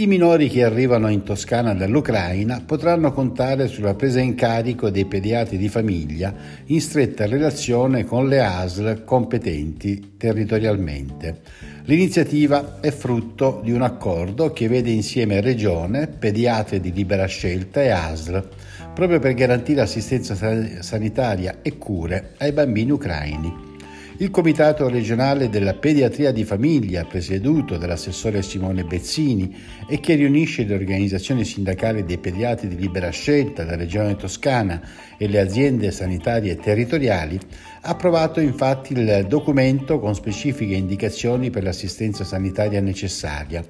I minori che arrivano in Toscana dall'Ucraina potranno contare sulla presa in carico dei pediatri di famiglia in stretta relazione con le ASL competenti territorialmente. L'iniziativa è frutto di un accordo che vede insieme Regione, pediatri di libera scelta e ASL, proprio per garantire assistenza sanitaria e cure ai bambini ucraini. Il Comitato regionale della pediatria di famiglia, presieduto dall'assessore Simone Bezzini e che riunisce le organizzazioni sindacali dei pediatri di libera scelta della Regione Toscana e le aziende sanitarie territoriali, approvato infatti il documento con specifiche indicazioni per l'assistenza sanitaria necessaria.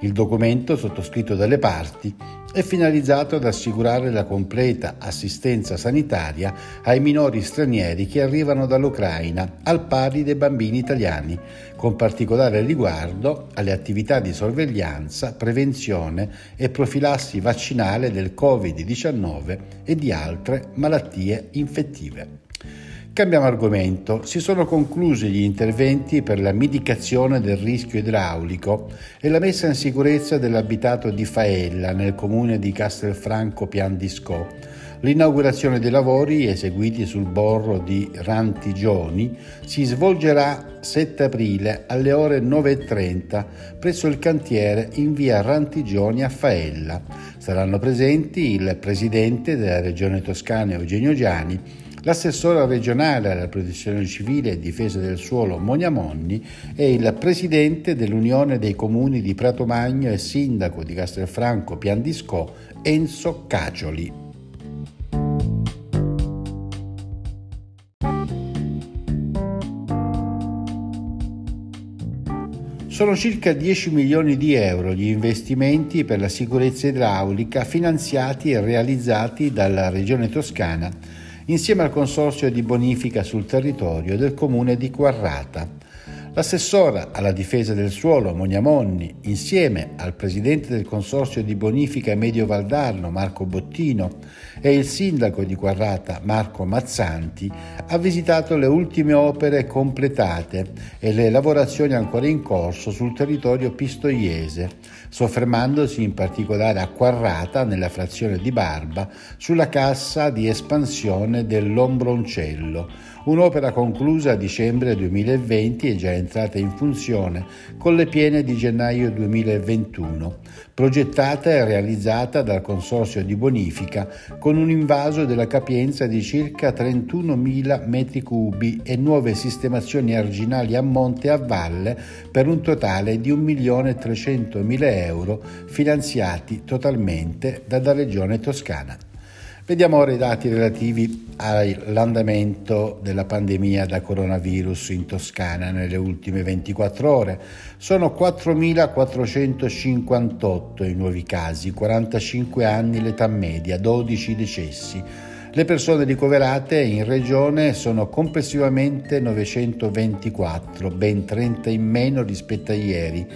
Il documento, sottoscritto dalle parti, è finalizzato ad assicurare la completa assistenza sanitaria ai minori stranieri che arrivano dall'Ucraina, al pari dei bambini italiani, con particolare riguardo alle attività di sorveglianza, prevenzione e profilassi vaccinale del Covid-19 e di altre malattie infettive. Cambiamo argomento. Si sono conclusi gli interventi per la mitigazione del rischio idraulico e la messa in sicurezza dell'abitato di Faella nel comune di Castelfranco Pian di Scò. L'inaugurazione dei lavori eseguiti sul borro di Rantigioni si svolgerà 7 aprile alle ore 9.30 presso il cantiere in via Rantigioni a Faella. Saranno presenti il presidente della regione toscana Eugenio Giani l'assessore regionale alla protezione civile e difesa del suolo Monia Monni e il presidente dell'Unione dei Comuni di Prato Magno e sindaco di Castelfranco Piandiscò Enzo Cacioli. Sono circa 10 milioni di euro gli investimenti per la sicurezza idraulica finanziati e realizzati dalla Regione Toscana insieme al consorzio di bonifica sul territorio del comune di Quarrata. L'assessora alla difesa del suolo Monia Monni, insieme al presidente del consorzio di bonifica Medio Valdarno Marco Bottino e il sindaco di Quarrata Marco Mazzanti, ha visitato le ultime opere completate e le lavorazioni ancora in corso sul territorio pistoiese, soffermandosi in particolare a Quarrata, nella frazione di Barba, sulla cassa di espansione dell'Ombroncello, un'opera conclusa a dicembre 2020 e già entrata in funzione con le piene di gennaio 2021, progettata e realizzata dal Consorzio di Bonifica con un invaso della capienza di circa 31.000 metri cubi e nuove sistemazioni arginali a monte e a valle per un totale di 1.300.000 euro finanziati totalmente dalla Regione Toscana. Vediamo ora i dati relativi all'andamento della pandemia da coronavirus in Toscana nelle ultime 24 ore. Sono 4.458 i nuovi casi, 45 anni l'età media, 12 decessi. Le persone ricoverate in regione sono complessivamente 924, ben 30 in meno rispetto a ieri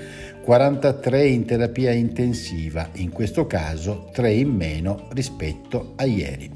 43 in terapia intensiva, in questo caso 3 in meno rispetto a ieri.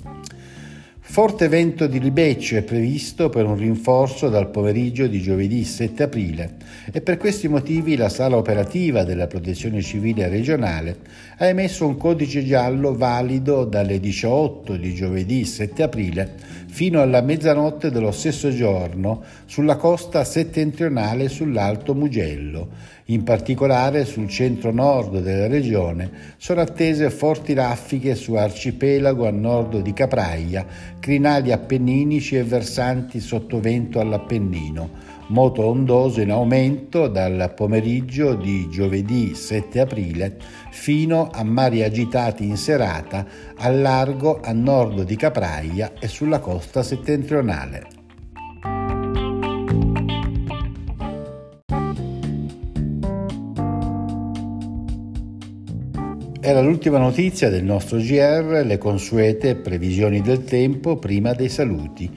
Forte vento di libeccio è previsto per un rinforzo dal pomeriggio di giovedì 7 aprile e per questi motivi la sala operativa della Protezione Civile regionale ha emesso un codice giallo valido dalle 18 di giovedì 7 aprile fino alla mezzanotte dello stesso giorno sulla costa settentrionale sull'Alto Mugello. In particolare sul centro-nord della regione sono attese forti raffiche su arcipelago a nord di Capraia, crinali appenninici e versanti sottovento all'Appennino moto ondoso in aumento dal pomeriggio di giovedì 7 aprile fino a mari agitati in serata al largo a nord di Capraia e sulla costa settentrionale. Era l'ultima notizia del nostro GR, le consuete previsioni del tempo prima dei saluti.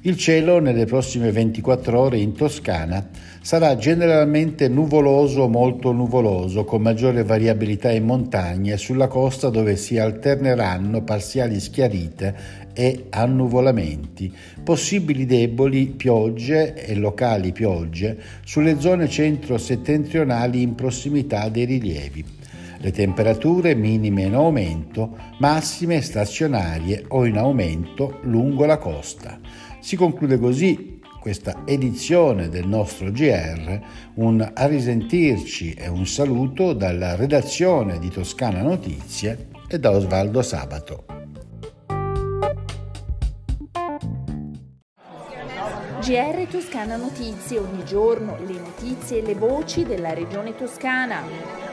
Il cielo nelle prossime 24 ore in Toscana sarà generalmente nuvoloso o molto nuvoloso, con maggiore variabilità in montagna e sulla costa dove si alterneranno parziali schiarite e annuvolamenti, possibili deboli piogge e locali piogge sulle zone centro-settentrionali in prossimità dei rilievi. Le temperature minime in aumento, massime stazionarie o in aumento lungo la costa. Si conclude così questa edizione del nostro GR, un a risentirci e un saluto dalla redazione di Toscana Notizie e da Osvaldo Sabato. GR Toscana Notizie, ogni giorno le notizie e le voci della regione toscana.